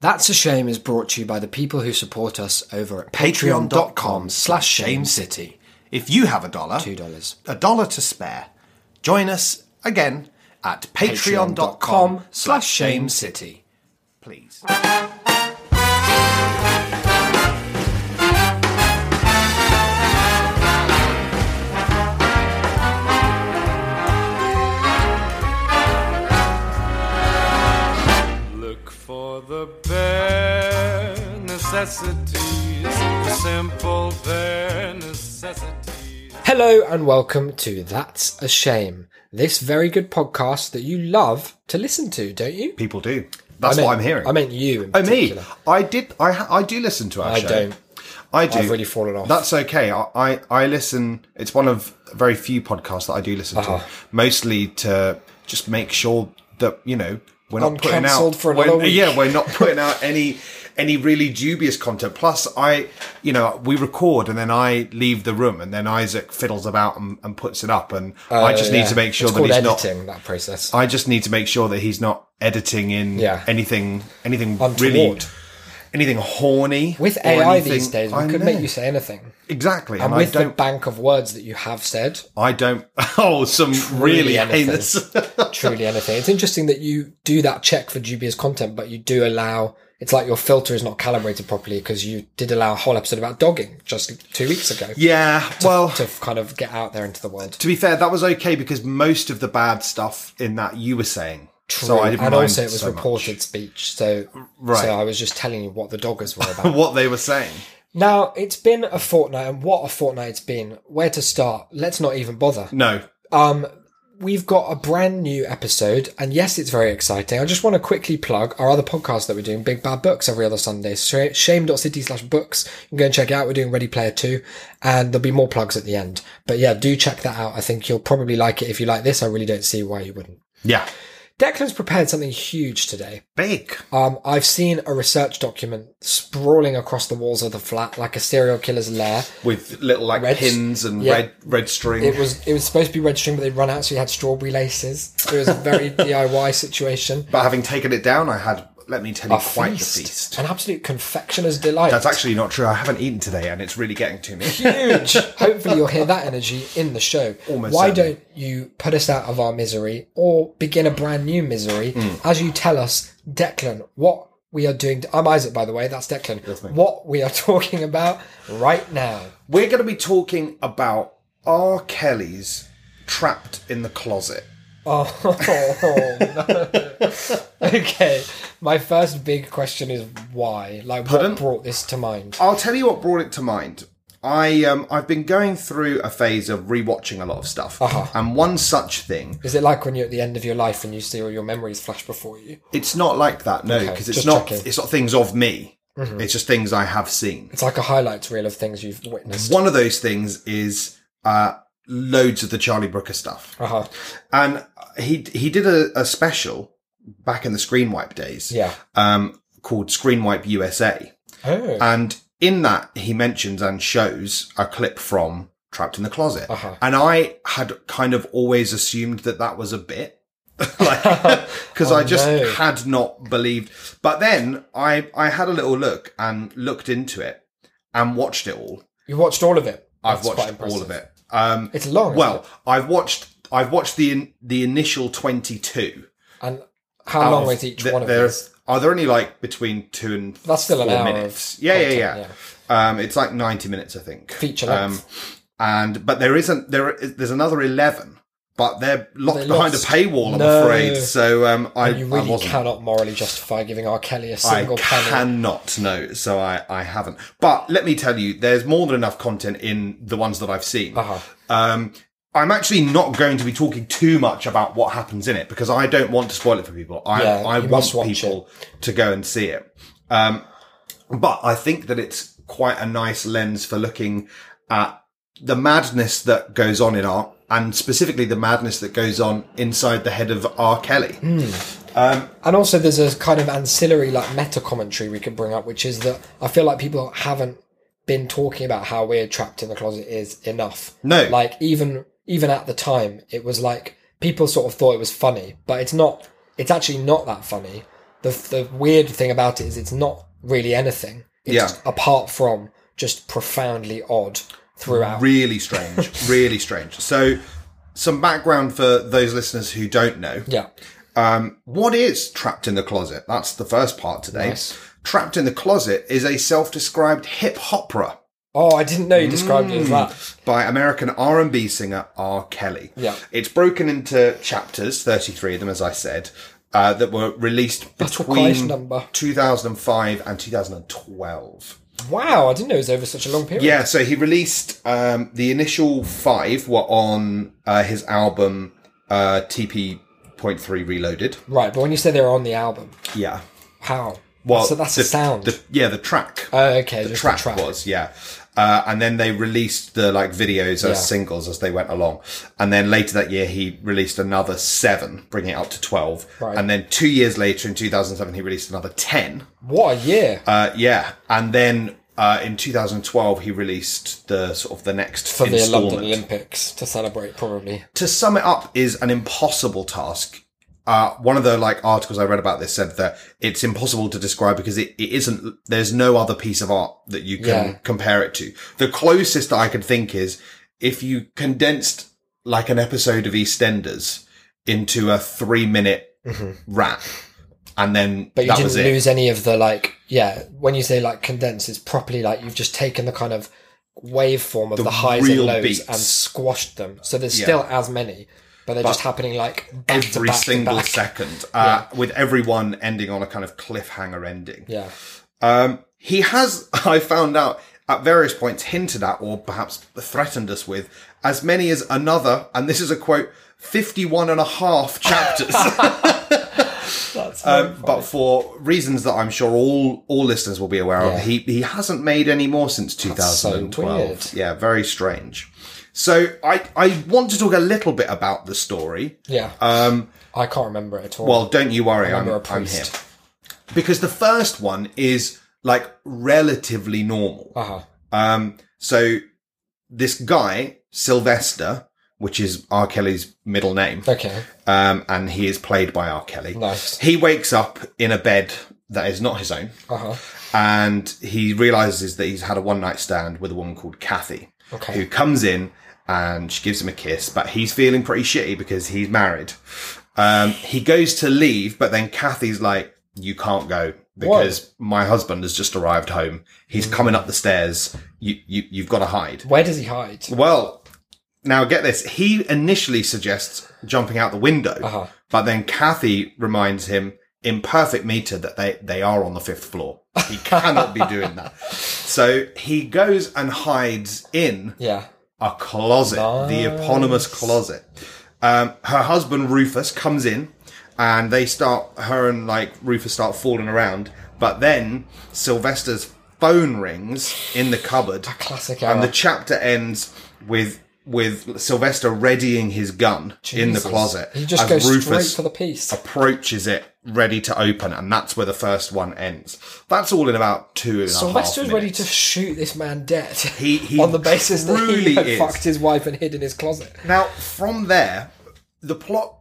That's a Shame is brought to you by the people who support us over at patreon.com slash shamecity. If you have a dollar, Two dollars. a dollar to spare, join us again at patreon.com slash shamecity. Please. Necessities, the simple bare necessities. Hello and welcome to That's a Shame. This very good podcast that you love to listen to, don't you? People do. That's I meant- what I'm hearing. I meant you in Oh, me. I did. I I do listen to our I show. don't. I do. I've really fallen off. That's okay. I, I, I listen. It's one of very few podcasts that I do listen Uh-huh. to, mostly to just make sure that you know we're not I'm putting out. for another we're- week. Yeah, we're not putting out any any really dubious content. Plus, I, you know, we record and then I leave the room, and then Isaac fiddles about and, and puts it up, and I just Uh, need to make sure it's that he's not. editing, that process. I just need to make sure that he's not editing in Yeah. anything, anything Untoward. really, anything horny With AI anything- these days, we I could know. make you say anything. exactly, And and, with I the bank of words that you have said, I don't. Oh, some really anything. heinous. truly anything. It's interesting that you do that check for dubious content, but you do allow. It's like your filter is not calibrated properly because you did allow a whole episode about dogging just two weeks ago yeah, well, to kind of get out there into the world. to be fair, that was okay because most of the bad stuff in that you were saying, so I didn't and also it was so much. reported speech, so Right. so I was just telling you what the doggers were about. what they were saying. now it's been a fortnight, and what a fortnight it's been. Where to start? Let's not even bother. No, Um, we've got a brand new episode, and yes, it's very exciting. I just want to quickly plug our other podcast that we're doing, Big Bad Books, every other Sunday. Sh- Shame.city slash books. You can go and check it out. We're doing Ready Player 2, and there'll be more plugs at the end. But yeah, do check that out. I think you'll probably like it. If you like this, I really don't see why you wouldn't. yeah, Declan's prepared something huge today. big. Um, I've seen a research document sprawling across the walls of the flat like a serial killer's lair. With little like Red- pins and yeah. red red string. It was it was supposed to be red string, but they'd run out, so you had strawberry laces. It was a very DIY situation. but having taken it down, I had. Let me tell you, A quite feast. the feast. an absolute confectioner's delight. That's actually not true. I haven't eaten today, and it's really getting to me. huge. Hopefully, you'll hear that energy in the show. Almost Why certainly. don't you put us out of our misery or begin a brand new misery Hmm. as you tell us, Declan, what we are doing? I'm Isaac, by the way. That's Declan. What we are talking about right now. We're going to be talking about R. Kelly's Trapped in the Closet. Oh, no. okay. My first big question is why? Like, Pardon? what brought this to mind? I'll tell you what brought it to mind. I um I've been going through a phase of rewatching a lot of stuff, Uh-huh. and one such thing. Is it like when you're at the end of your life and you see all your memories flash before you? It's not like that, no, Okay, because it's not. checking. It's not things of me. Mm-hmm. It's just things I have seen. It's like a highlights reel of things you've witnessed. One of those things is uh loads of the Charlie Brooker stuff, Uh-huh. and he he did a, a special back in the Screenwipe days, Yeah. um, called Screenwipe USA. Oh. And in that, he mentions and shows a clip from Trapped in the Closet. Uh-huh. And I had kind of always assumed that that was a bit. like, because I just Oh, no. had not believed. But then I, I had a little look and looked into it and watched it all. You watched all of it. I've That's watched all of it. Um, It's long. well, it? I've watched, I've watched the, in, the initial 22. and how long is each one of these? Are there only like between two and That's still an hour minutes? of yeah, yeah, yeah, Um, it's like ninety minutes, I think. Feature Um, length. and but there isn't there. is- There's another eleven, but they're locked They're behind a paywall. I'm No. afraid. So um, I, you I really wasn't. cannot morally justify giving R. Kelly a single penny. I cannot no, so I, I haven't. But let me tell you, there's more than enough content in the ones that I've seen. Uh-huh. Um, I'm actually not going to be talking too much about what happens in it because I don't want to spoil it for people. I, Yeah, I want people to go and see it. Um, but I think that it's quite a nice lens for looking at the madness that goes on in art and specifically the madness that goes on inside the head of R. Kelly. Hmm. And also, there's a kind of ancillary, like meta commentary we could bring up, which is that I feel like people haven't been talking about how weird trapped in the closet is enough. No. like even even at the time, it was like people sort of thought it was funny, but it's not. It's actually not that funny. the the weird thing about it is it's not really anything. It's Yeah. apart from just profoundly odd throughout. Really strange. really strange. So, some background for those listeners who don't know. yeah. Um, what is Trapped in the Closet? That's the first part today. Nice. Trapped in the Closet is a self-described hip opera Oh, I didn't know you described it as that. by American R&B singer R. Kelly. Yeah. It's broken into chapters, 33 of them, as I said, uh, that were released between 2005 and 2012. Wow, I didn't know it was over such a long period. Yeah, so he released um, the initial five were on uh, his album uh, TP.3 Reloaded. Right, but when you say they're on the album, Yeah. how? Well, so that's the, a sound. The, yeah, the track. oh, okay, the track, the track. was yeah. Uh, and then they released the like videos as Yeah. singles as they went along. And then later that year, he released another seven, bringing it up to 12. Right. And then two years later in 2007, he released another 10. What a year Uh, yeah. And then, uh, in 2012, he released the sort of the next for the. London Olympics to celebrate, probably. to sum it up is an impossible task. Uh, one of the like articles I read about this said that it's impossible to describe because it, it isn't, there's no other piece of art that you can Yeah. compare it to. The closest that I could think is if you condensed like an episode of EastEnders into a three minute rap and then Mm-hmm. But you didn't lose any of the like. Yeah, when you say like condense, it's properly like you've just taken the kind of waveform of the, highs and lows beats. and squashed them. So there's Yeah. still as many, but they're just happening like Every single second, uh, with everyone ending on a kind of cliffhanger ending. Yeah. Um, he has, I found out at various points, hinted at or perhaps threatened us with as many as another, and this is a quote, 51 and a half chapters. That's um, but for reasons that I'm sure all, all listeners will be aware Yeah. of, he, he hasn't made any more since so 2012. weird. Yeah, very strange. So I, I want to talk a little bit about the story. yeah. Um, I can't remember it at all. well, don't you worry, I'm, remember a I'm here. Because the first one is like relatively normal. uh huh. Um, so this guy, Sylvester, which is R. Kelly's middle name, Okay. um, and he is played by R. Kelly. Nice. He wakes up in a bed that is not his own, Uh huh. and he realizes that he's had a one night stand with a woman called Kathy, Okay. who comes in and she gives him a kiss, but he's feeling pretty shitty because he's married. Um, he goes to leave, but then Kathy's like, you can't go because my husband has just arrived home. He's Mm. coming up the stairs. You, you, you've got to hide. Where does he hide? Well, now get this. He initially suggests jumping out the window, Uh-huh. but then Kathy reminds him in perfect meter that they, they are on the fifth floor. He cannot be doing that. So he goes and hides in Yeah. A closet, the eponymous closet. Um, her husband Rufus comes in and they start, her and like Rufus start falling around, but then Sylvester's phone rings in the cupboard Classic and the chapter ends with with Sylvester readying his gun in the closet He just goes Rufus straight for the piece. approaches it ready to open, and that's where the first one ends. That's all in about two and a half ready to shoot this man dead. He- he on the basis that he had is. fucked his wife and hid in his closet. Now, from there, the plot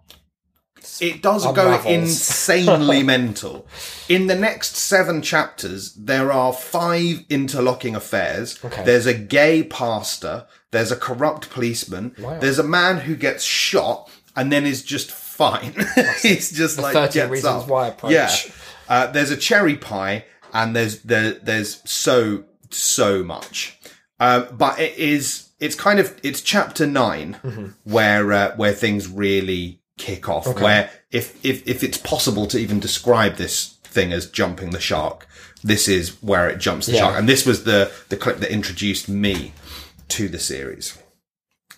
it does go insanely mental. In the next seven chapters, there are five interlocking affairs. Okay. There's a gay pastor. There's a corrupt policeman. Wow. There's a man who gets shot and then is just fine. He's just like 13 gets Reasons up. Why approach. Yeah. Uh, there's a cherry pie, and there's there, there's so so much. Um, but it is it's kind of it's chapter 9 where uh, where things really kick off. Where if if if it's possible to even describe this thing as jumping the shark, this is where it jumps the Yeah. shark. And this was the the clip that introduced me to the series.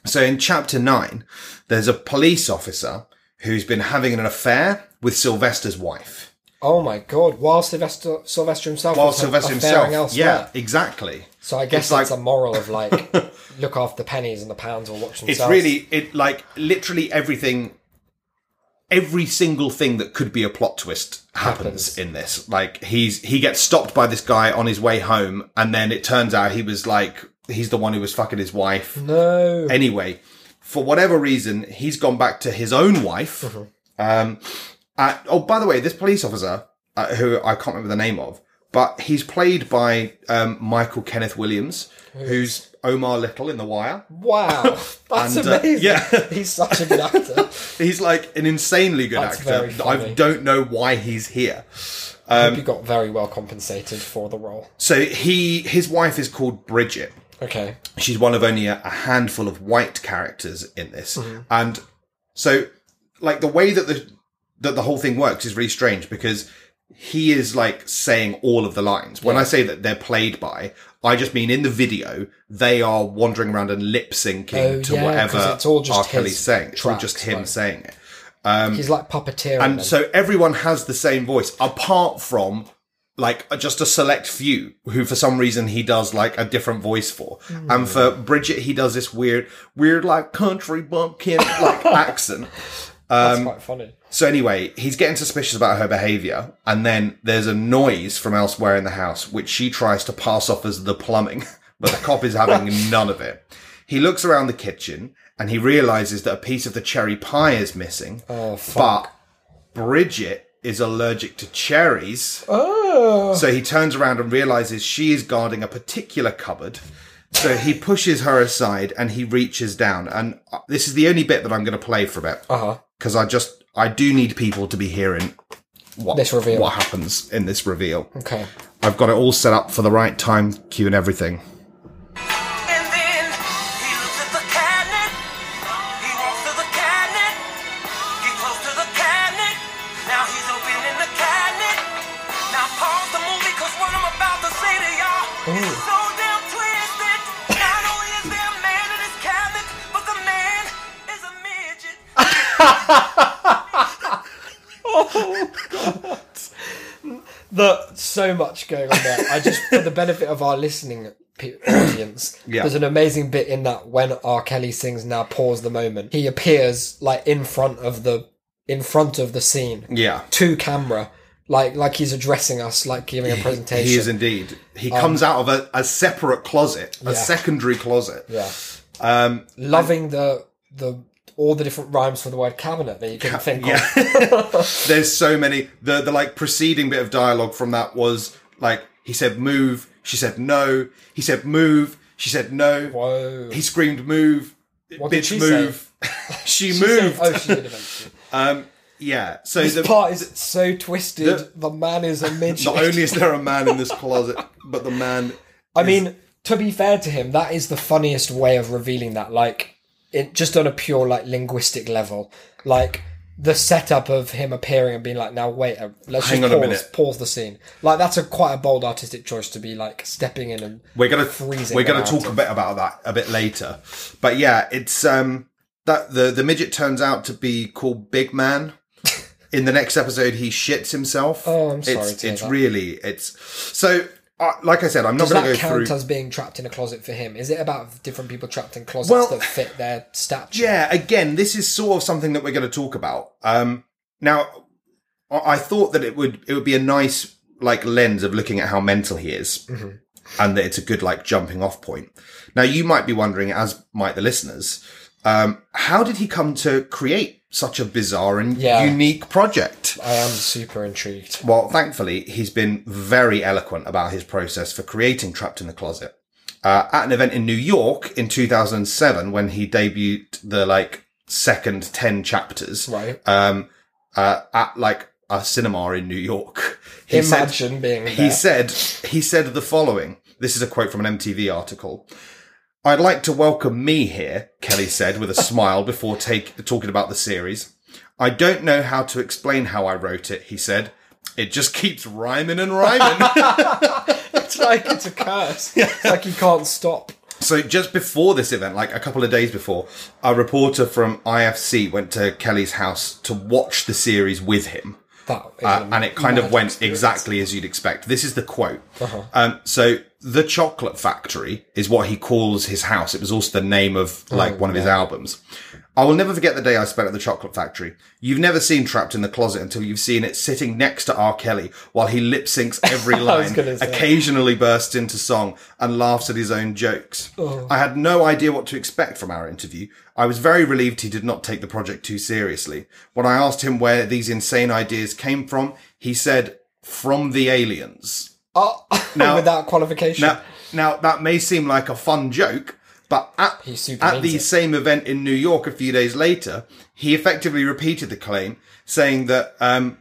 So in chapter nine, there's a police officer who's been having an affair with Sylvester's wife. Oh my god! While Sylvester Sylvester himself While was Sylvester himself, elsewhere. yeah, exactly. So I guess It's like- it's a moral of like look after the pennies and the pounds or watch themselves. It's really it like literally everything every single thing that could be a plot twist happens, Happens. in this. Like he's he gets stopped by this guy on his way home and then it turns out he was like he's the one who was fucking his wife. no. Anyway, for whatever reason, he's gone back to his own wife. Mm-hmm. Um, uh, oh, by the way, this police officer uh, who I can't remember the name of, but he's played by um, Michael Kenneth Williams, who's Omar Little in The Wire. Wow, that's And, uh, amazing. yeah. he's such a good actor. He's like an insanely good That's actor. I don't know why he's here. I Um, hope he got very well compensated for the role. So he, his wife is called Bridget. Okay, she's one of only a, a handful of white characters in this Mm-hmm. and so like the way that the that the whole thing works is really strange because he is like saying all of the lines when i say that they're played by i just mean in the video they are wandering around and lip syncing Oh, to yeah, whatever it's all just r kelly's saying it's all just him right. saying it he's like puppeteering. and them. so everyone has the same voice apart from like just a select few who for some reason he does like a different voice for and for bridget he does this weird weird like country bumpkin like accent that's um, quite funny. so anyway he's getting suspicious about her behavior and then there's a noise from elsewhere in the house which she tries to pass off as the plumbing but the cop is having none of it he looks around the kitchen and he realizes that a piece of the cherry pie is missing Oh fuck. but Bridget is allergic to cherries. oh, So he turns around and realizes she is guarding a particular cupboard. So he pushes her aside and he reaches down. And uh, this is the only bit that I'm going to play from it uh huh. because I just, I do need people to be hearing what, This reveal. what happens in this reveal. Okay. I've got it all set up for the right time cue and everything. The so much going on there. I just for the benefit of our listening audience. Yeah. There's an amazing bit in that when R. Kelly sings "Now Pause the Moment." He appears like in front of the in front of the scene Yeah. to camera, like like he's addressing us, like giving a presentation. He is indeed. He comes out of a, a separate closet, a Yeah. secondary closet. yeah, Um, loving the the all the different rhymes for the word cabinet that you can think yeah. of. There's so many. The the like preceding bit of dialogue from that was like he said move, she said no. He said move, she said no. Whoa! He screamed move, What did bitch she move. she, She said- moved. oh, she did eventually. Um, yeah. So This the, part is so twisted. the- the man is a midget. not only is there a man in this closet, but the man. I mean, to be fair to him, that is the funniest way of revealing that. Like, it just on a pure like linguistic level, like the setup of him appearing and being like, "Now wait, uh, let's Hang just on a pause, minute." pause the scene." Like that's a quite a bold artistic choice to be like stepping in and We're gonna freezing we're gonna talk a bit about that a bit later, but yeah, it's um that the the midget turns out to be called Big Man. In the next episode, he shits himself. Oh, I'm sorry It's it's really it's so. Uh, like I said, I'm not going to that go count through. as being trapped in a closet for him? Is it about different people trapped in closets Well- that fit their stature? Yeah, again, this is sort of something that we're going to talk about. Um, now, I I thought that it would it would be a nice like lens of looking at how mental he is, Mm-hmm. and that it's a good like jumping off point. Now, you might be wondering, as might the listeners, um, how did he come to create such a bizarre and Yeah. unique project? I am super intrigued. Well, thankfully, he's been very eloquent about his process for creating Trapped in the Closet. Uh, at an event in New York in 2007, when he debuted the like second 10 chapters, Right. um, uh, at like a cinema in New York, he said, Imagine being there. he said, he said the following. This is a quote from an MTV article. I'd like to welcome me here, Kelly said with a smile before take, talking about the series. I don't know how to explain how I wrote it, he said. It just keeps rhyming and rhyming. it's like it's a curse. It's like you can't stop. so just before this event, like a couple of days before, a reporter from IFC went to Kelly's house to watch the series with him. Uh, and it kind of went experience. exactly as you'd expect. This is the quote. Uh-huh. Um, so the chocolate factory is what he calls his house. It was also the name of like Oh, one of his albums. I will never forget the day I spent at the chocolate factory. You've never seen Trapped in the Closet until you've seen it sitting next to R. Kelly while he lip syncs every line, occasionally bursts into song and laughs at his own jokes. Oh. I had no idea what to expect from our interview. I was very relieved he did not take the project too seriously. When I asked him where these insane ideas came from, he said, from the aliens. Oh, Now- without qualification. Now, now that may seem like a fun joke, but at, at the it. same event in New York a few days later, he effectively repeated the claim, saying that um,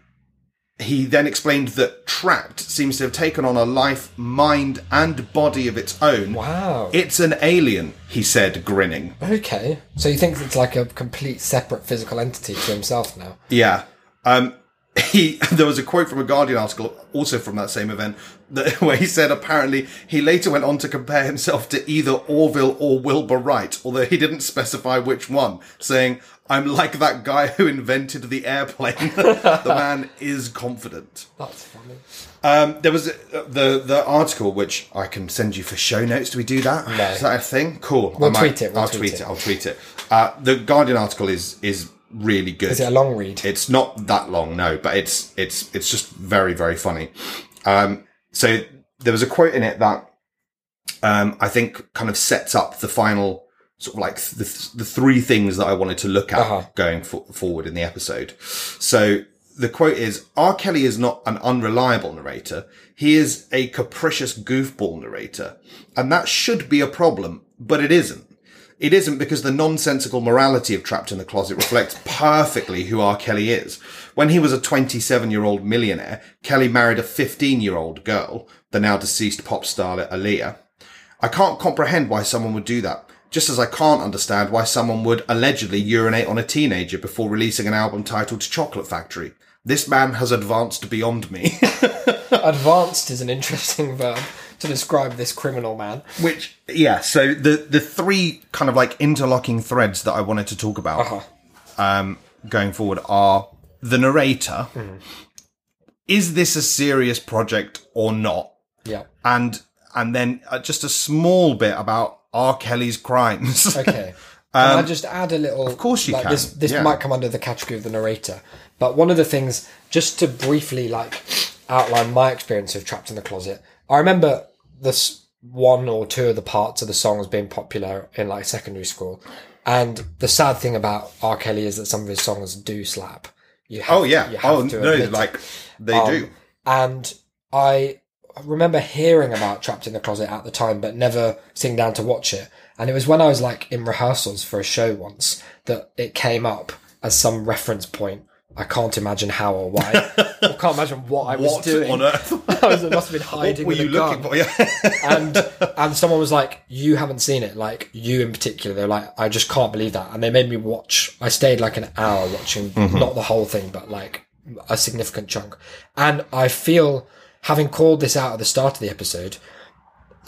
he then explained that Trapped seems to have taken on a life, mind, and body of its own. Wow. It's an alien, he said, grinning. okay. So you think it's like a complete separate physical entity to himself now? Yeah. Um, he there was a quote from a Guardian article, also from that same event, that, where he said apparently he later went on to compare himself to either Orville or Wilbur Wright, although he didn't specify which one, saying, "I'm like that guy who invented the airplane." the man is confident. That's funny. Um, there was uh, the the article which I can send you for show notes. Do we do that? No. Is that a thing? Cool. We'll tweet it, we'll I'll tweet tweet it. it. I'll tweet it. Uh, the Guardian article is is really good. Is it a long read? It's not that long, no, but it's it's it's just very very funny. Um, so there was a quote in it that um, I think kind of sets up the final sort of like the the three things that I wanted to look at Uh-huh. going for, forward in the episode. So the quote is: R. Kelly is not an unreliable narrator. He is a capricious goofball narrator, and that should be a problem, but it isn't. It isn't because the nonsensical morality of Trapped in the Closet reflects perfectly who R. Kelly is. When he was a 27 year old millionaire, Kelly married a 15 year old girl, the now deceased pop starlet Aaliyah. I can't comprehend why someone would do that. Just as I can't understand why someone would allegedly urinate on a teenager before releasing an album titled Chocolate Factory. This man has advanced beyond me. Advanced is an interesting verb to describe this criminal man. Which, yeah, so the, the three kind of like interlocking threads that I wanted to talk about Uh-huh. um, going forward are the narrator. Is this a serious project or not? Yeah. And and then uh, just a small bit about R. Kelly's crimes. Okay. Can I just add a little? Of Um, course you like, can, This this yeah. might come under the category of the narrator, but one of the things, just to briefly like outline my experience of Trapped in the Closet, I remember this one or two of the parts of the songs being popular in like secondary school, and the sad thing about R. Kelly is that some of his songs do slap. You have, oh yeah. you Oh to no, like they Um, do. And I remember hearing about Trapped in the Closet at the time, but never sitting down to watch it. And it was when I was like in rehearsals for a show once that it came up as some reference point. I can't imagine how or why. I can't imagine what I was What doing. on earth? I was, I must have been what hiding were with you a gun. looking for? Yeah. and and someone was like, "You haven't seen it." Like you in particular, they're like, "I just can't believe that." And they made me watch. I stayed like an hour watching, mm-hmm. not the whole thing, but like a significant chunk. And I feel, having called this out at the start of the episode,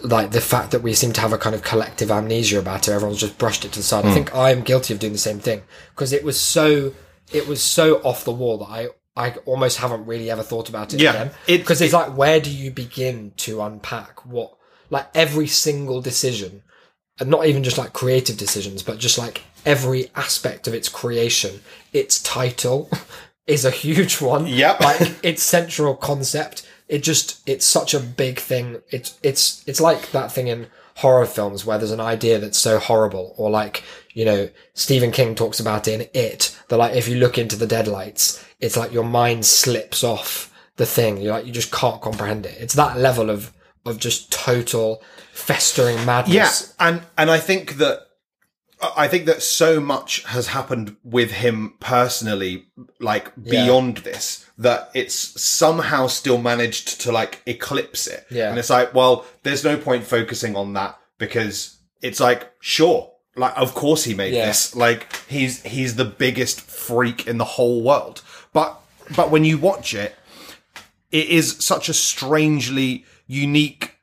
like the fact that we seem to have a kind of collective amnesia about it. Everyone's just brushed it to the side. I hmm. think I'm guilty of doing the same thing because it was so, it was so off the wall that I. I almost haven't really ever thought about it Yeah, again it- because it's like where do you begin to unpack what like every single decision and not even just like creative decisions but just like every aspect of its creation its title is a huge one Yep. like its central concept it just it's such a big thing it's it's it's like that thing in horror films where there's an idea that's so horrible or like you know stephen king talks about in it that like if you look into the deadlights it's like your mind slips off the thing. You like you just can't comprehend it. It's that level of of just total festering madness. Yeah, and and I think that I think that so much has happened with him personally, like Yeah. beyond this, that it's somehow still managed to like eclipse it. Yeah. and it's like, well, there's no point focusing on that because it's like, sure, like of course he made Yeah. this, like he's he's the biggest freak in the whole world, but but when you watch it, it is such a strangely unique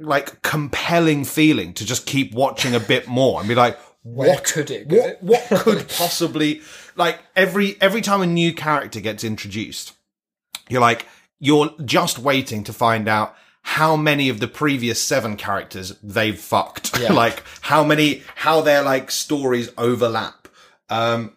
like compelling feeling to just keep watching a bit more and be like Where what could it go? what, what could possibly like every every time a new character gets introduced you're like you're just waiting to find out how many of the previous seven characters they've fucked Yeah. like how many how their like stories overlap um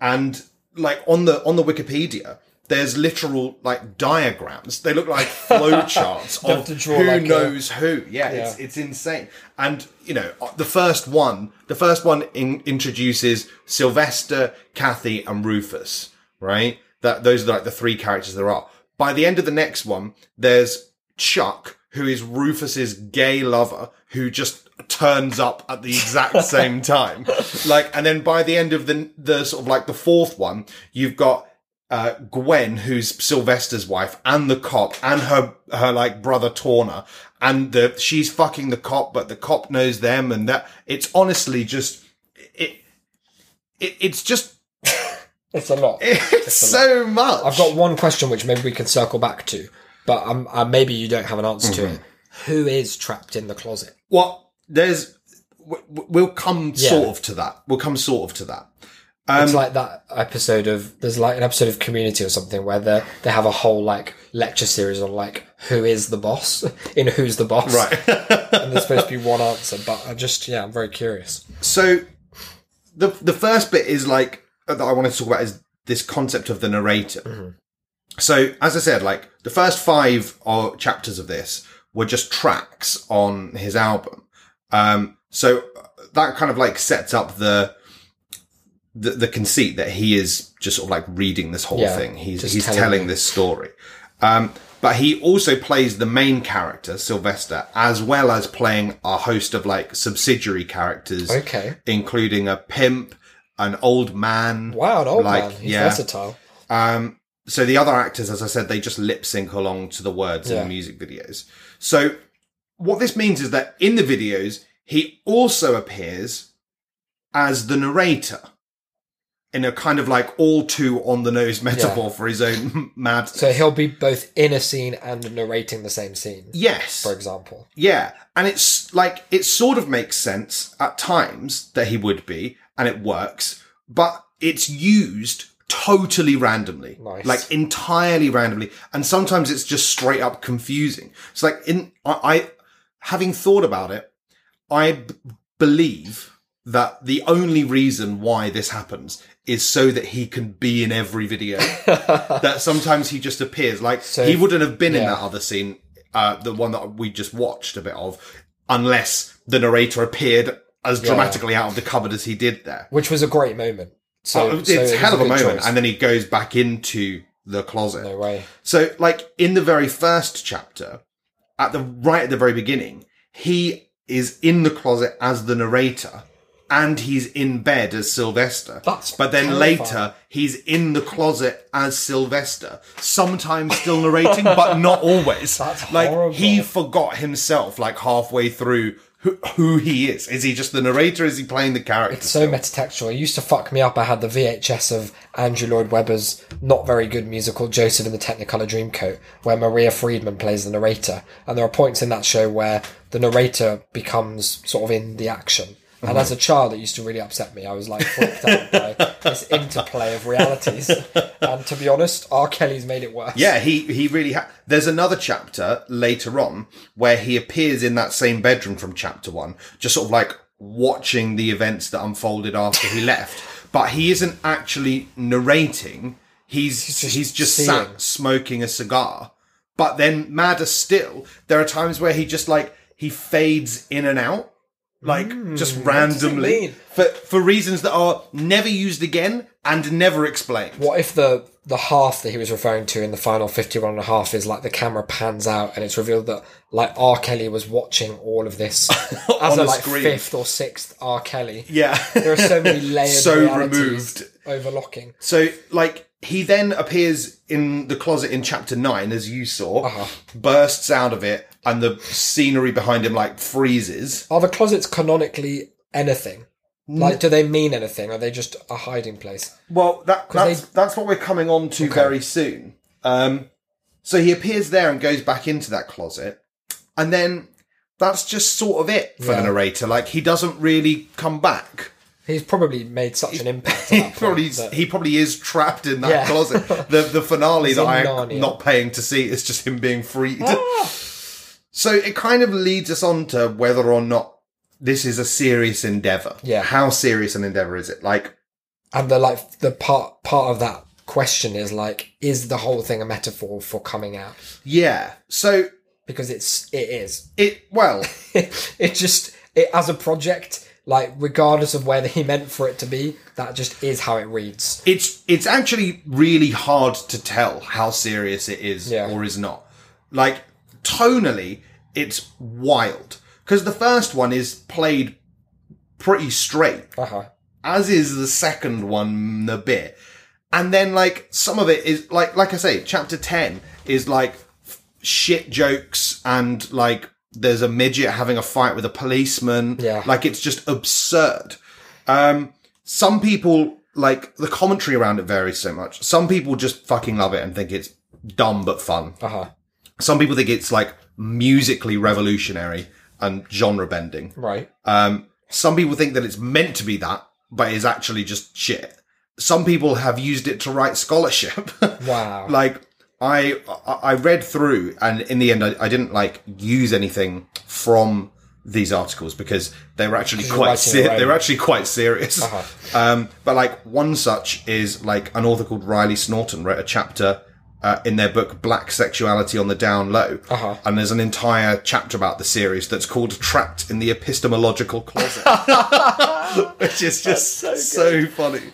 and like on the on the wikipedia there's literal like diagrams. They look like flow charts of who like a- knows who. Yeah, it's it's insane. And you know uh, the first one the first one in, introduces sylvester kathy and rufus right? That those are like the three characters there are. By the end of the next one, there's Chuck, who is Rufus's gay lover, who just turns up at the exact same time. Like, and then by the end of the, the sort of like the fourth one, you've got, uh, Gwen, who's Sylvester's wife, and the cop, and her, her like brother Torna, and the, she's fucking the cop, but the cop knows them, and that, it's honestly just, it, it it's just, It's a lot. it's so much. I've got one question which maybe we can circle back to, but um, uh, maybe you don't have an answer Mm-hmm. to it. Who is trapped in the closet? Well, there's, we'll come Yeah. sort of to that. We'll come sort of to that. It's um, like that episode of there's like an episode of Community or something where they they have a whole like lecture series on like who is the boss in Who's the Boss, Right. and there's supposed to be one answer, but I just yeah, I'm very curious. so the, the first bit is like, uh, that I wanted to talk about is this concept of the narrator. Mm-hmm. So, as I said, like the first five or chapters of this were just tracks on his album. Um, so uh, that kind of like sets up the, the, the conceit that he is just sort of like reading this whole Yeah, thing. He's, he's telling telling, this story. Um, but he also plays the main character, Sylvester, as well as playing a host of like subsidiary characters, Okay, including a pimp, an old man. wow, an old like, man, he's yeah. versatile. Um, so the other actors, as I said, they just lip sync along to the words in the music videos. So what this means is that in the videos, he also appears as the narrator in a kind of like all too on the nose metaphor for his own mad. So he'll be both in a scene and narrating the same scene, yes. for example. Yeah. And it's like, it sort of makes sense at times that he would be, and it works, but it's used totally randomly. Nice. Like entirely randomly. And sometimes it's just straight up confusing. It's like in, I, I having thought about it, I b- believe that the only reason why this happens is so that he can be in every video. that sometimes he just appears. Like he wouldn't have been in that other scene, uh, the one that we just watched a bit of, unless the narrator appeared as dramatically out of the cupboard as he did there. Which was a great moment. So Oh, it's so it a hell of a good moment. choice. And then he goes back into the closet. no way. So, like in the very first chapter, at the right at the very beginning, he is in the closet as the narrator, and he's in bed as Sylvester. That's but then terrifying. later, he's in the closet as Sylvester, sometimes still narrating, but not always. That's like horrible. he forgot himself, like halfway through. Who, who he is? Is he just the narrator? Is he playing the character? It's so metatextual. It used to fuck me up. I had the VHS of Andrew Lloyd Webber's not very good musical Joseph in the Technicolor Dreamcoat, where Maria Friedman plays the narrator. And there are points in that show where the narrator becomes sort of in the action. And as a child, it used to really upset me. I was like freaked out by this interplay of realities. And to be honest, R. Kelly's made it worse. Yeah, he he really ha- There's another chapter later on where he appears in that same bedroom from chapter one, just sort of like watching the events that unfolded after he left. But he isn't actually narrating. He's he's just just, seeing. sat smoking a cigar. But then madder still, there are times where he just like he fades in and out. Like just hmm. randomly for for reasons that are never used again and never explained. What if the the half that he was referring to in the final 51 and a half is like the camera pans out and it's revealed that like R. Kelly was watching all of this as On a the like screen. fifth or sixth R. Kelly. Yeah. There are so many layers So realities removed. overlocking. So, like, he then appears in the closet in chapter nine, as you saw, Uh-huh. bursts out of it, and the scenery behind him, like, freezes. Are the closets canonically anything? Like, do they mean anything? Are they just a hiding place? Well, that, that's, that's what we're coming on to very soon. Um, so he appears there and goes back into that closet, and then that's just sort of it for Yeah. the narrator. Like, he doesn't really come back. He's probably made such an impact. He that probably, that- he probably is trapped in that Yeah. closet. The the finale that I'm Narnia. not paying to see is just him being freed. Ah! So it kind of leads us on to whether or not this is a serious endeavor. Yeah. How serious an endeavor is it? Like, and the like the part part of that question is like, is the whole thing a metaphor for coming out? yeah. So Because it's it is. it, well, it just it as a project like regardless of whether he meant for it to be, that just is how it reads. it's it's actually really hard to tell how serious it is Yeah. or is not. Like tonally, it's wild because the first one is played pretty straight, Uh huh. as is the second one a bit, and then like some of it is like like I say, chapter ten is like f- shit jokes and like there's a midget having a fight with a policeman. Yeah. like it's just absurd. Um, some people like the commentary around it varies so much. Some people just fucking love it and think it's dumb but fun. Uh huh. Some people think it's like musically revolutionary and genre bending. Right. Um, some people think that it's meant to be that, but is actually just shit. Some people have used it to write scholarship. Wow. like I, I read through, and in the end, I, I didn't like use anything from these articles because they were actually quite se- they were actually quite serious. Uh-huh. Um, but like one such is like an author called Riley Snorton wrote a chapter. Uh, in their book Black Sexuality on the Down Low. Uh-huh. And there's an entire chapter about the series that's called Trapped in the Epistemological Closet. Which is just so, funny.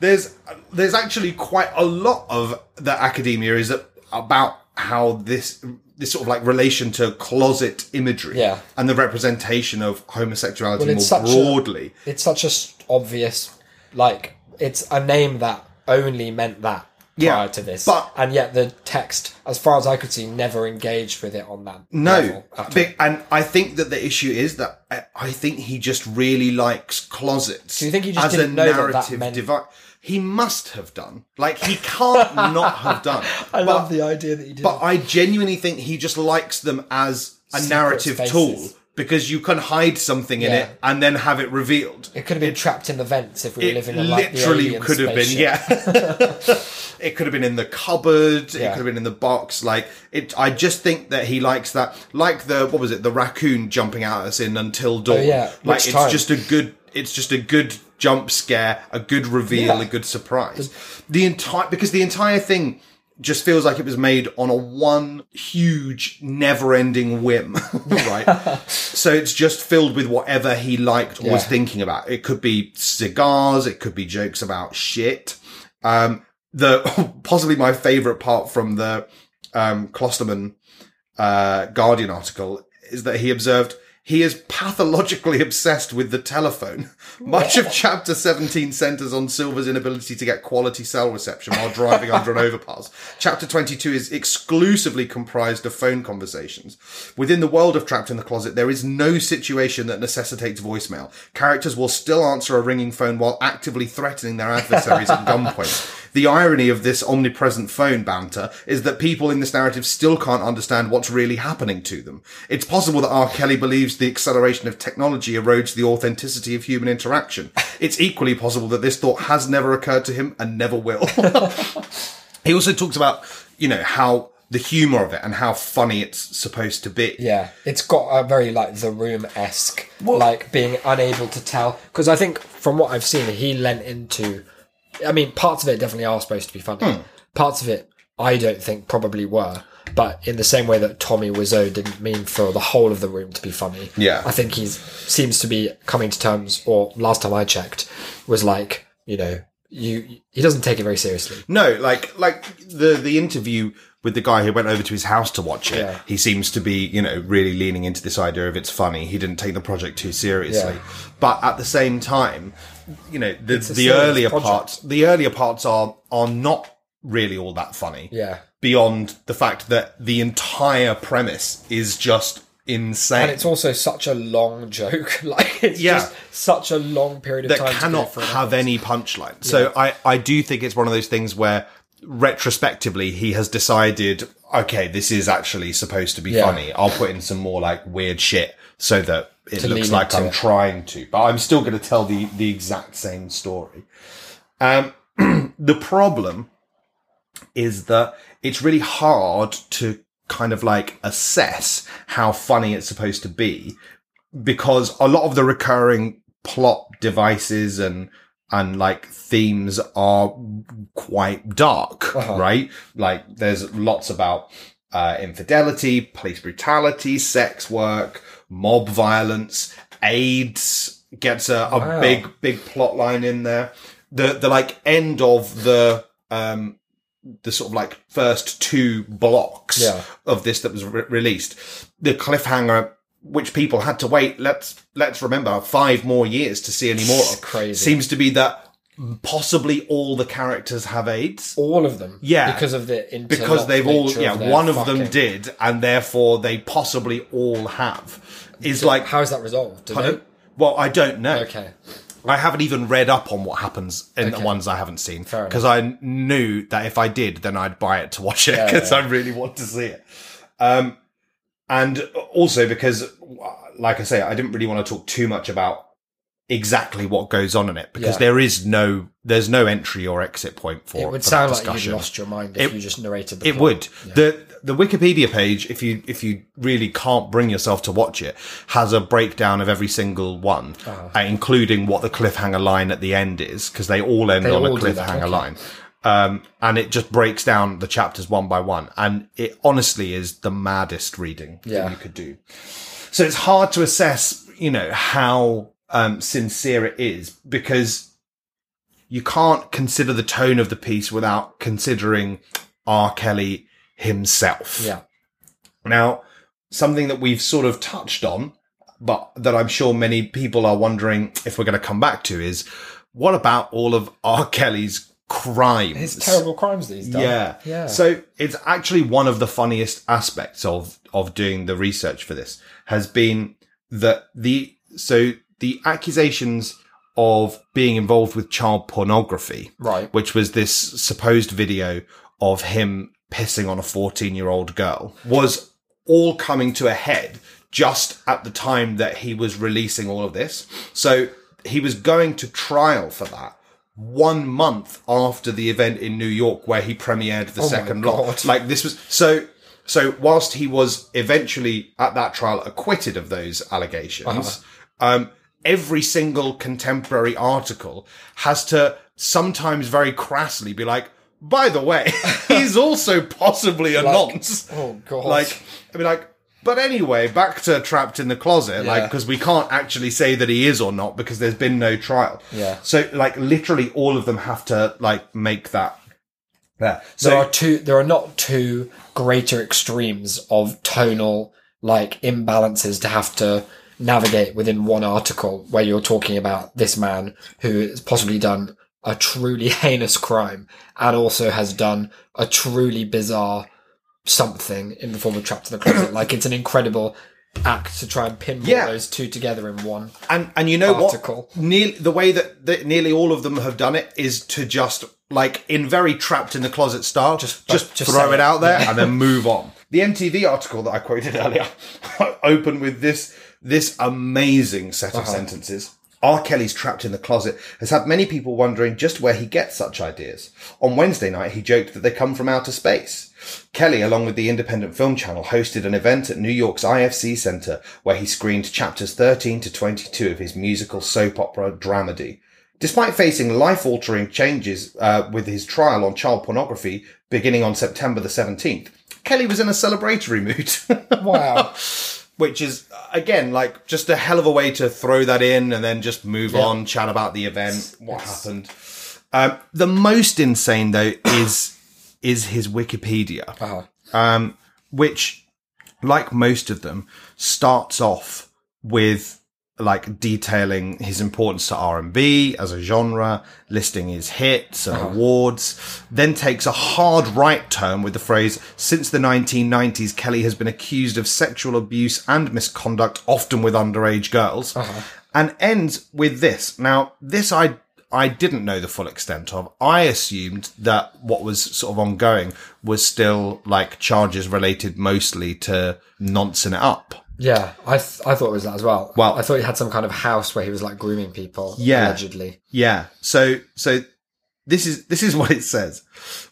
There's there's actually quite a lot of the academia is about how this this sort of like relation to closet imagery Yeah. and the representation of homosexuality Well, more such a- broadly. it's such a obvious, like it's a name that only meant that Yeah, prior to this, but- and yet the text, as far as I could see, never engaged with it on that. No, level at all. And I think that the issue is that I, I think he just really likes closets. Do you think he just as didn't a know that that meant- device? He must have done. Like he can't not have done. I But- love the idea that he did. But I genuinely think he just likes them as a Secret narrative spaces. tool because you can hide something in Yeah. it and then have it revealed. it could have been trapped in the vents if we were It living in like the literally alien could have been, yeah. it could have been in the cupboard. It could have been in the box. Like it, I just think that he likes that. Like the what was it? The raccoon jumping out at us in Until Dawn. Oh, yeah. like Which it's time? just a good. It's just a good jump scare, a good reveal, Yeah. a good surprise. The entire because the entire thing just feels like it was made on a one huge, never-ending whim, right? so it's just filled with whatever he liked or was thinking about. It could be cigars, it could be jokes about shit. Um, the possibly my favorite part from the um, Klosterman uh, Guardian article is that he observed he is pathologically obsessed with the telephone. Much of chapter 17 centers on Sylvester's inability to get quality cell reception while driving under an overpass. Chapter 22 is exclusively comprised of phone conversations. Within the world of Trapped in the Closet, there is no situation that necessitates voicemail. Characters will still answer a ringing phone while actively threatening their adversaries at gunpoint. The irony of this omnipresent phone banter is that people in this narrative still can't understand what's really happening to them. It's possible that R. Kelly believes the acceleration of technology erodes the authenticity of human interaction. It's equally possible that this thought has never occurred to him and never will. he also talks about, you know, how the humor of it and how funny it's supposed to be. Yeah, it's got a very like the room esque, like being unable to tell. Because I think from what I've seen, he lent into. I mean, parts of it definitely are supposed to be funny. Hmm. Parts of it, I don't think probably were. But in the same way that Tommy Wiseau didn't mean for the whole of the room to be funny, Yeah. I think he seems to be coming to terms. Or last time I checked, was like you know you he doesn't take it very seriously. No, like like the the interview with the guy who went over to his house to watch it. Yeah. He seems to be, you know, really leaning into this idea of it's funny. He didn't take the project too seriously. Yeah. But at the same time, you know, the the earlier project. parts the earlier parts are are not really all that funny. Yeah. Beyond the fact that the entire premise is just insane. And it's also such a long joke. Like it's Yeah. just such a long period of that time. to go cannot have any punchline. So I, I do think it's one of those things where retrospectively he has decided, okay, this is actually supposed to be Yeah. funny. I'll put in some more like weird shit so that it To looks like I'm it. trying to, but I'm still going to tell the, the exact same story. Um, the problem is that it's really hard to kind of like assess how funny it's supposed to be because a lot of the recurring plot devices and and like themes are quite dark, Uh-huh. right? Like there's lots about uh, infidelity, police brutality, sex work, mob violence, AIDS, gets a, a Wow. big, big plot line in there. The, the like end of the, um, the sort of like first two blocks Yeah. of this that was re- released, the cliffhanger, which people had to wait. Let's let's remember five more years to see any more. Crazy. Seems to be that possibly all the characters have AIDS All of them. Yeah. Because of the because they've all yeah their one of them did and therefore they possibly all have is like How is that resolved? Well I don't know? Okay. I haven't even read up on what happens in the ones I haven't seen because I knew that if I did, then I'd buy it to watch it Yeah, because yeah. I really want to see it. Um, and also because, like I say, I didn't really want to talk too much about exactly what goes on in it because Yeah. there is no, there's no entry or exit point for It would for sound that like you'd lost your mind if It- you just narrated the It plot. would. The the Wikipedia page, if you if you really can't bring yourself to watch it, has a breakdown of every single one, Uh-huh. uh, including what the cliffhanger line at the end is, because they all end They on a all that, cliffhanger okay. line. Um, and it just breaks down the chapters one by one, and it honestly is the maddest reading Yeah. that you could do. So it's hard to assess, you know, how um, sincere it is because you can't consider the tone of the piece without considering R. Kelly himself. Yeah. Now, something that we've sort of touched on, but that I'm sure many people are wondering if we're going to come back to is what about all of R. Kelly's crimes? His terrible crimes that he's done. Yeah. Yeah. So it's actually one of the funniest aspects of, of doing the research for this has been that the, so the accusations of being involved with child pornography, Right. which was this supposed video of him pissing on a 14 year old girl was all coming to a head just at the time that he was releasing all of this. So he was going to trial for that one month after the event in New York where he premiered the Oh second lot. Like this was so so whilst he was eventually at that trial acquitted of those allegations, Uh-huh. um, every single contemporary article has to sometimes very crassly be like, by the way, he's also possibly a Like- nonce. Oh god. Like, I mean, like, but anyway, back to trapped in the closet, like, because we can't actually say that he is or not because there's been no trial. Yeah. So, like, literally all of them have to, like, make that. Yeah. So, there are two there are not two greater extremes of tonal like imbalances to have to navigate within one article where you're talking about this man who has possibly done a truly heinous crime and also has done a truly bizarre something in the form of trapped in the closet like it's an incredible act to try and pin Yeah. those two together in one and, and you know Article. what? Nearly, the way that, that nearly all of them have done it is to just, like, in very trapped in the closet style, just, just, just throw it it. out there and then move on. The MTV article that I quoted earlier opened with this, this amazing set of sentences. R. Kelly's Trapped in the Closet has had many people wondering just where he gets such ideas. On Wednesday night, he joked that they come from outer space. Kelly, along with the Independent Film Channel, hosted an event at New York's IFC Center where he screened chapters 13 to 22 of his musical soap opera Dramedy. Despite facing life-altering changes uh, with his trial on child pornography beginning on September the 17th, Kelly was in a celebratory mood. wow which is again like just a hell of a way to throw that in and then just move on, chat about the event, what happened. Um, the most insane though is is his Wikipedia, uh-huh. um, which, like most of them, starts off with like detailing his importance to R&B as a genre, listing his hits and uh-huh. awards, then takes a hard right turn with the phrase, since the 1990s, Kelly has been accused of sexual abuse and misconduct, often with underage girls, uh-huh. and ends with this. Now, this I I didn't know the full extent of. I assumed that what was sort of ongoing was still like charges related mostly to noncing it up. Yeah, I th- I thought it was that as well. Well- I thought he had some kind of house where he was like grooming people. Yeah. allegedly. Yeah. So so this is this is what it says.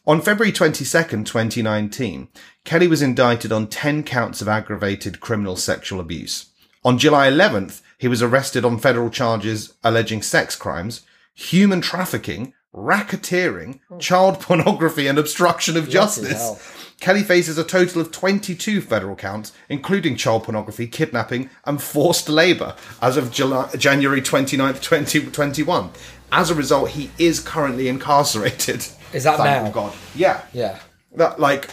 On February 22nd, 2019, Kelly was indicted on 10 counts of aggravated criminal sexual abuse. On July 11th, he was arrested on federal charges alleging sex crimes, human trafficking, racketeering, oh. child pornography, and obstruction of hell. justice. Kelly faces a total of 22 federal counts, including child pornography, kidnapping, and forced labour, as of July, January 29th, 2021. As a result, he is currently incarcerated. Is that Thank now? God. Yeah. Yeah. That, like,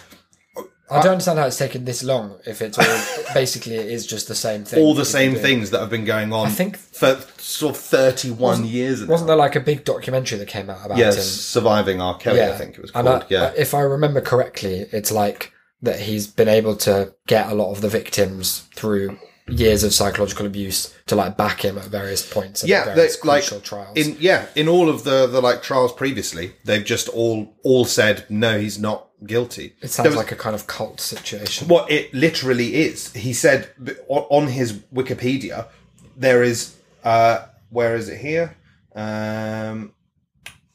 I don't understand how it's taken this long. If it's all basically it is just the same thing. all the same things that have been going on I think- for sort of 31 years. Wasn't there like a big documentary that came out about Yes, him? Surviving R. Kelly, I think it was called. I- yeah. If I remember correctly, it's like that he's been able to get a lot of the victims through years of psychological abuse to like back him at various points. Yeah, at they, various like trials. in yeah, in all of the the like trials previously, they've just all all said no, he's not guilty. it sounds like a kind of cult situation. what it literally is. He said on on his Wikipedia, there is uh where is it here? Um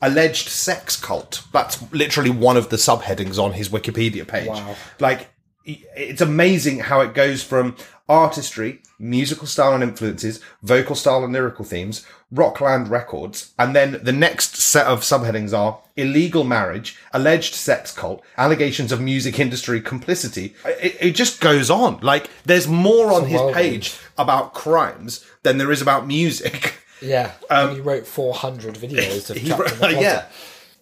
alleged sex cult. That's literally one of the subheadings on his Wikipedia page. Wow. Like it's amazing how it goes from artistry, musical style and influences, vocal style and lyrical themes, Rockland records, and then the next set of subheadings are illegal marriage, alleged sex cult, allegations of music industry complicity. It, it just goes on. Like there's more on his page about crimes than there is about music. yeah, and um, he wrote 400 videos of He wrote- yeah.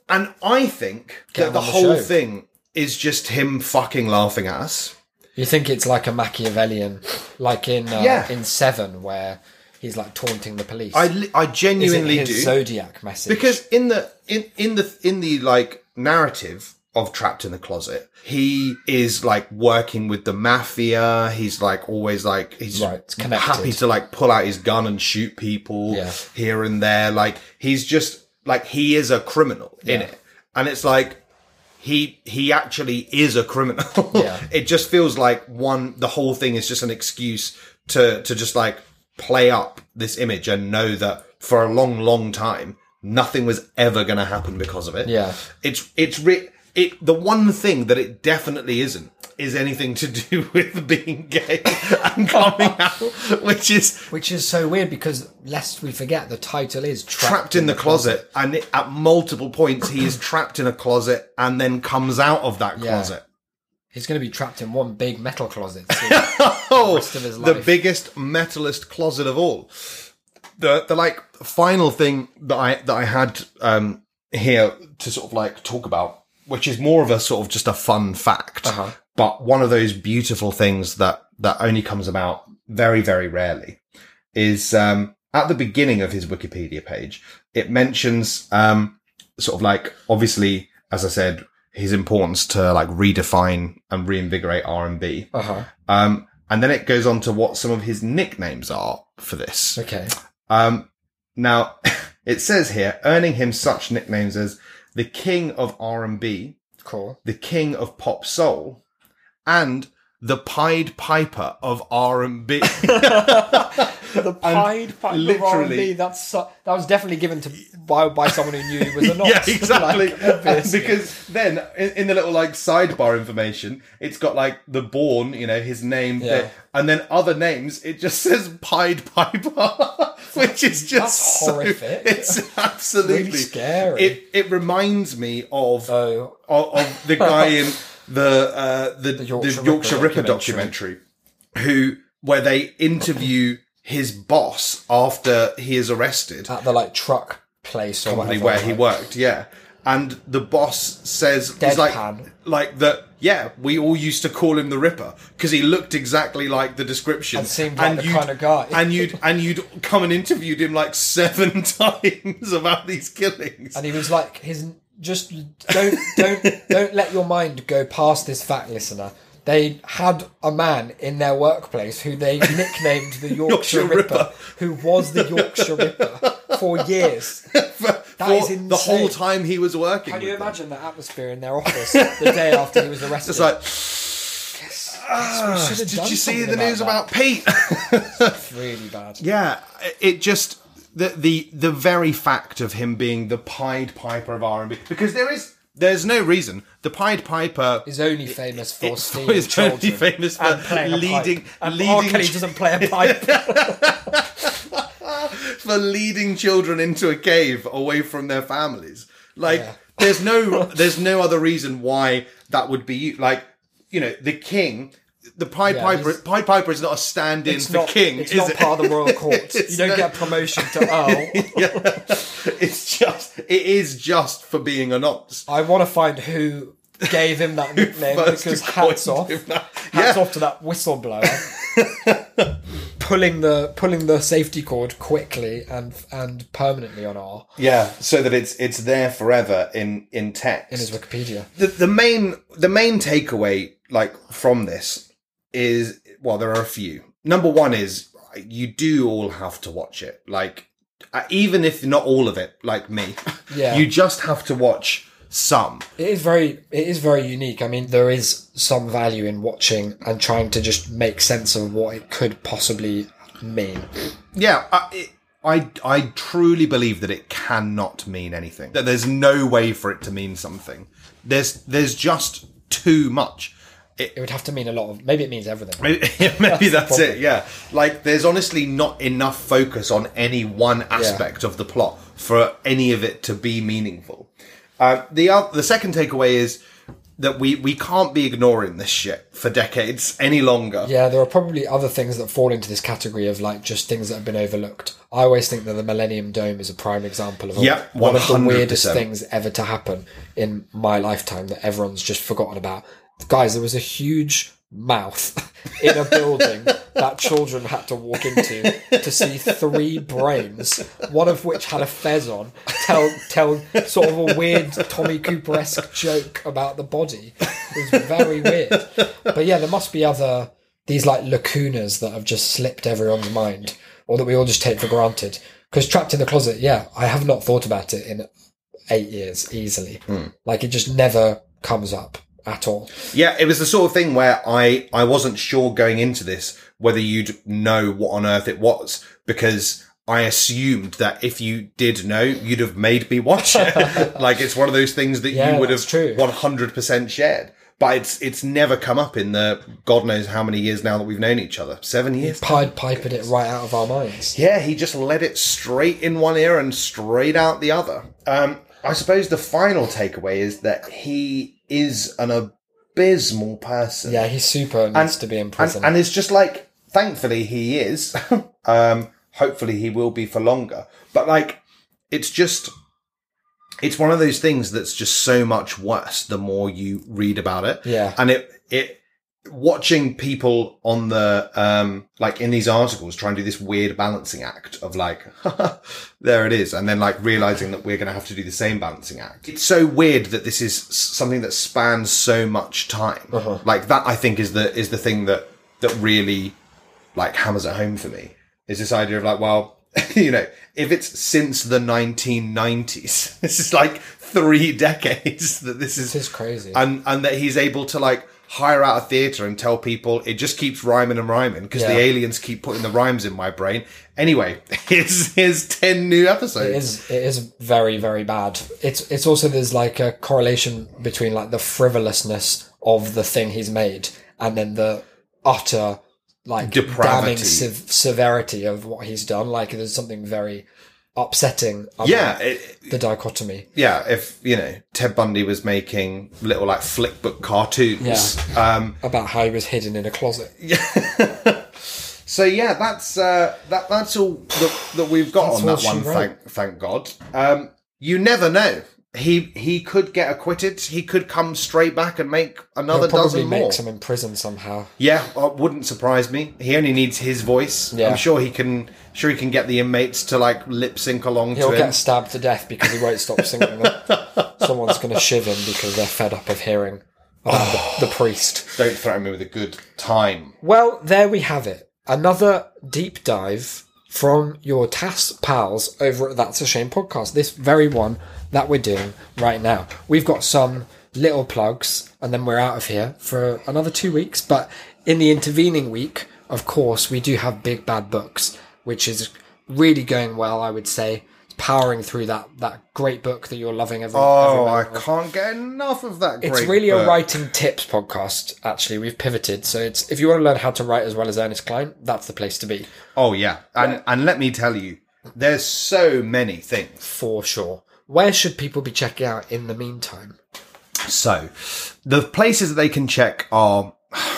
And I think Get that the the whole show. thing is just him fucking laughing at us. You think it's like a Machiavellian, like in uh, Yeah. in Seven, where he's like taunting the police. I, I genuinely his do. zodiac message? because in the in in the in the like narrative of trapped in the closet he is like working with the mafia he's like always like he's Right, happy to like pull out his gun and shoot people Yeah. here and there like he's just like he is a criminal in it and it's like he he actually is a criminal Yeah. it just feels like one the whole thing is just an excuse to to just like play up this image and know that for a long long time nothing was ever going to happen because of it Yeah. it's it's re- it the one thing that it definitely isn't is anything to do with being gay and coming out which is Which is so weird because lest we forget, the title is Trapped, trapped in the closet and it, at multiple points he is trapped in a closet and then comes out of that Yeah. closet He's going to be trapped in one big metal closet. oh, his the biggest metalist closet of all. The the like final thing that I that I had um here to sort of like talk about, which is more of a sort of just a fun fact, Uh-huh. But one of those beautiful things that that only comes about very very rarely is um at the beginning of his Wikipedia page, it mentions um sort of like obviously as I said his importance to like redefine and reinvigorate R and B. uh-huh. Um, and then it goes on to what some of his nicknames are for this. Okay. Um, now it says here, earning him such nicknames as the King of R&B, Cool. the King of Pop Soul, and the Pied Piper of R&B. The Pied Piper literally- R&B, that's so, that was definitely given to by by someone who knew he was a nonce. yeah, exactly. Like, because then in, in the little like sidebar information, it's got like the born, you know, his name, Yeah. there, and then other names. It just says Pied Piper, which is just That's so- horrific. It's absolutely really scary. It it reminds me of Oh, of, of the guy in the uh, the, the Yorkshire Yorkshire, Ripper Ripper, documentary, who where they interview his boss after he is arrested at the like truck place whatever, where he worked, yeah. And the boss says he's like like that. Yeah, we all used to call him the Ripper because he looked exactly like the description And seemed like the you'd- kind of guy. And you'd and you'd come and interviewed him like seven times about these killings. and he was like his just don't don't don't let your mind go past this fact listener they had a man in their workplace who they nicknamed the Yorkshire, Yorkshire Ripper, Ripper. who was the Yorkshire Ripper for years. For is the whole time he was working. Can with you them. imagine that atmosphere in their office the day after he was arrested? It's like, Guess "Ah, did you see the news about Pete? that. really bad. Yeah, it just the the the very fact of him being the Pied Piper of R and B because there is there's no reason the Pied Piper Is only famous for it's- stealing only children famous for and playing a leading- pipe. And leading. Kelly doesn't play a pipe. for leading children into a cave away from their families. Like, Yeah. there's no, there's no other reason why that would be you. Like, you know, the king, the Pied Yeah, Piper, Pied Piper is not a stand-in for not, king, it's is not it? part of the royal court. you don't no- get promotion to earl. it's just, it is just for being a nonce. I want to find who gave him that nickname because hats off. Hats Yeah. off to that whistleblower. pulling the pulling the safety cord quickly and and permanently on R Yeah, so that it's it's there forever in in text. in his Wikipedia. the the main the main takeaway like from this is well there are a few number one is you do all have to watch it like uh, even if not all of it like me Yeah. you just have to watch some It is very it is very unique. I mean, there is some value in watching and trying to just make sense of what it could possibly mean. yeah I, it, I I truly believe that it cannot mean anything that there's no way for it to mean something there's there's just too much It would have to mean a lot of maybe it means everything. Maybe, maybe that's, the it. Yeah, like there's honestly not enough focus on any one aspect of the plot for any of it to be meaningful. Uh, the the second takeaway is that we we can't be ignoring this shit for decades any longer. Yeah, there are probably other things that fall into this category of like just things that have been overlooked. I always think that the Millennium Dome is a prime example of a- one of the weirdest things ever to happen in my lifetime that everyone's just forgotten about. Guys, there was a huge mouth in a building that children had to walk into to see three brains, one of which had a fez on, tell tell sort of a weird Tommy Cooper esque joke about the body. It was very weird. But yeah, there must be other these like lacunas that have just slipped everyone's mind, or that we all just take for granted. Because trapped in the closet, yeah, I have not thought about it in eight years easily. Hmm. Like it just never comes up at all. Yeah, it was the sort of thing where I I wasn't sure going into this whether you'd know what on earth it was because I assumed that if you did know, you'd have made me watch it. like it's one of those things that Yeah, you would have true. one hundred percent shared. But it's it's never come up in the God knows how many years now that we've known each other. Seven years. Pied piping it right out of our minds. Yeah, he just led it straight in one ear and straight out the other. Um, I suppose the final takeaway is that he is an abysmal person. Yeah, he's super and needs to be in prison. And, and it's just like, thankfully he is. um, hopefully he will be for longer. But like, it's just, it's one of those things that's just so much worse the more you read about it. Yeah. And it, it, watching people on the, um, like in these articles try and do this weird balancing act of like, there it is. And then like realizing that we're going to have to do the same balancing act. It's so weird that this is something that spans so much time. Like that, I think is the, is the thing that, that really like hammers it home for me is this idea of like, well, you know, if it's since the 1990s, this is like three decades that this is, This is crazy. and and that he's able to like hire out a theater and tell people it just keeps rhyming and rhyming because Yeah. the aliens keep putting the rhymes in my brain. Anyway, here's here's ten new episodes. It is it is very very bad. It's it's also there's like a correlation between like the frivolousness of the thing he's made and then the utter like Depravity. damning sev- severity of what he's done. Like there's something very upsetting. Yeah, it, the dichotomy. yeah. If you know Ted Bundy was making little like flick book cartoons, um, about how he was hidden in a closet. yeah So yeah, that's uh, that. That's all that, that we've got That's on that one. Thank, thank God. Um, you never know. He he could get acquitted. He could come straight back and make another He'll probably dozen more. makes him in prison somehow. Yeah, uh, wouldn't surprise me. He only needs his voice. Yeah. I'm sure he can. Sure, he can get the inmates to like lip sync along He'll to him. get stabbed to death because he won't stop singing. Someone's going to shiv him because they're fed up of hearing about the, the priest. Don't threaten me with a good time. Well, there we have it. Another deep dive from your TAS pals over at That's a Shame podcast. This very one that we're doing right now. We've got some little plugs and then we're out of here for another two weeks. But in the intervening week, of course, we do have Big Bad Books, which is really going well, I would say. Powering through that, that great book that you're loving every, every Oh, I can't get enough of that. It's really book. a writing tips podcast. Actually, we've pivoted, so it's if you want to learn how to write as well as Ernest Klein, that's the place to be Oh yeah, and and let me tell you, there's so many things. for sure. Where should people be checking out in the meantime? So, the places that they can check are.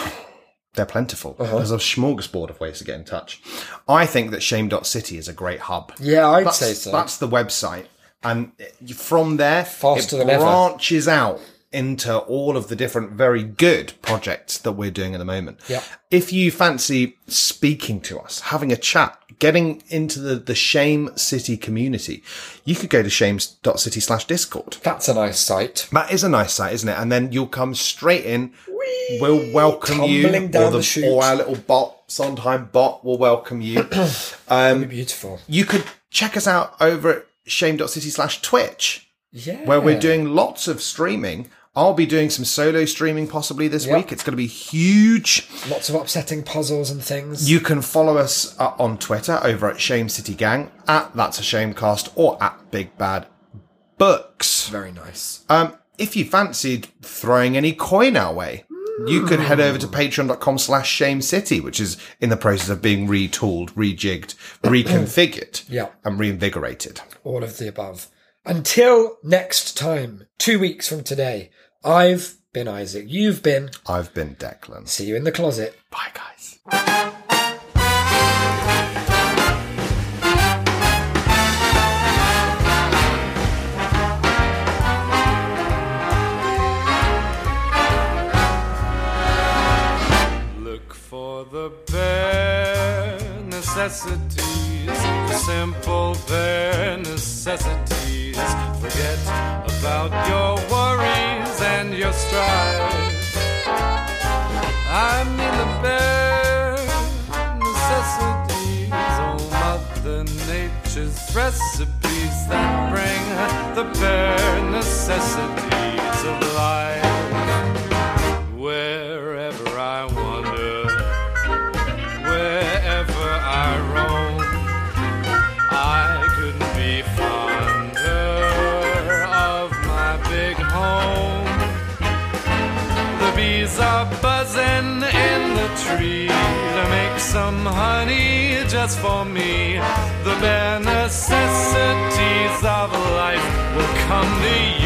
They're plentiful. Uh-huh. There's a smorgasbord of ways to get in touch. I think that shame.city is a great hub. Yeah, I'd that's, say so. That's the website. And from there, Faster it than ever. branches out into all of the different very good projects that we're doing at the moment. Yep. If you fancy speaking to us, having a chat, getting into the, the Shame City community, you could go to shames.city slash discord. That's a nice site. That is a nice site, isn't it? And then you'll come straight in. We'll welcome you. Tumbling down or, the chute. or our little bot, Sondheim bot, will welcome you. Um, Beautiful. you could check us out over at shame.city slash Twitch, Yeah. where we're doing lots of streaming. I'll be doing some solo streaming possibly this Yep. week. It's going to be huge. lots of upsetting puzzles and things. You can follow us uh, on Twitter over at Shame City Gang, at That's a Shamecast, or at Big Bad Books. Very nice. Um, if you fancied throwing any coin our way, you could head over to patreon.com slash shame city, which is in the process of being retooled, rejigged, reconfigured, Yeah. and reinvigorated. All of the above. Until next time, two weeks from today, I've been Isaac. You've been. I've been Declan. See you in the closet. Bye, guys. Look for the bare necessities, the simple bare necessities. Forget about your worries and your strife. I mean the bare necessities, oh Mother Nature's recipes that bring the bare necessities of life. Tree to make some honey just for me. The bare necessities of life will come to you.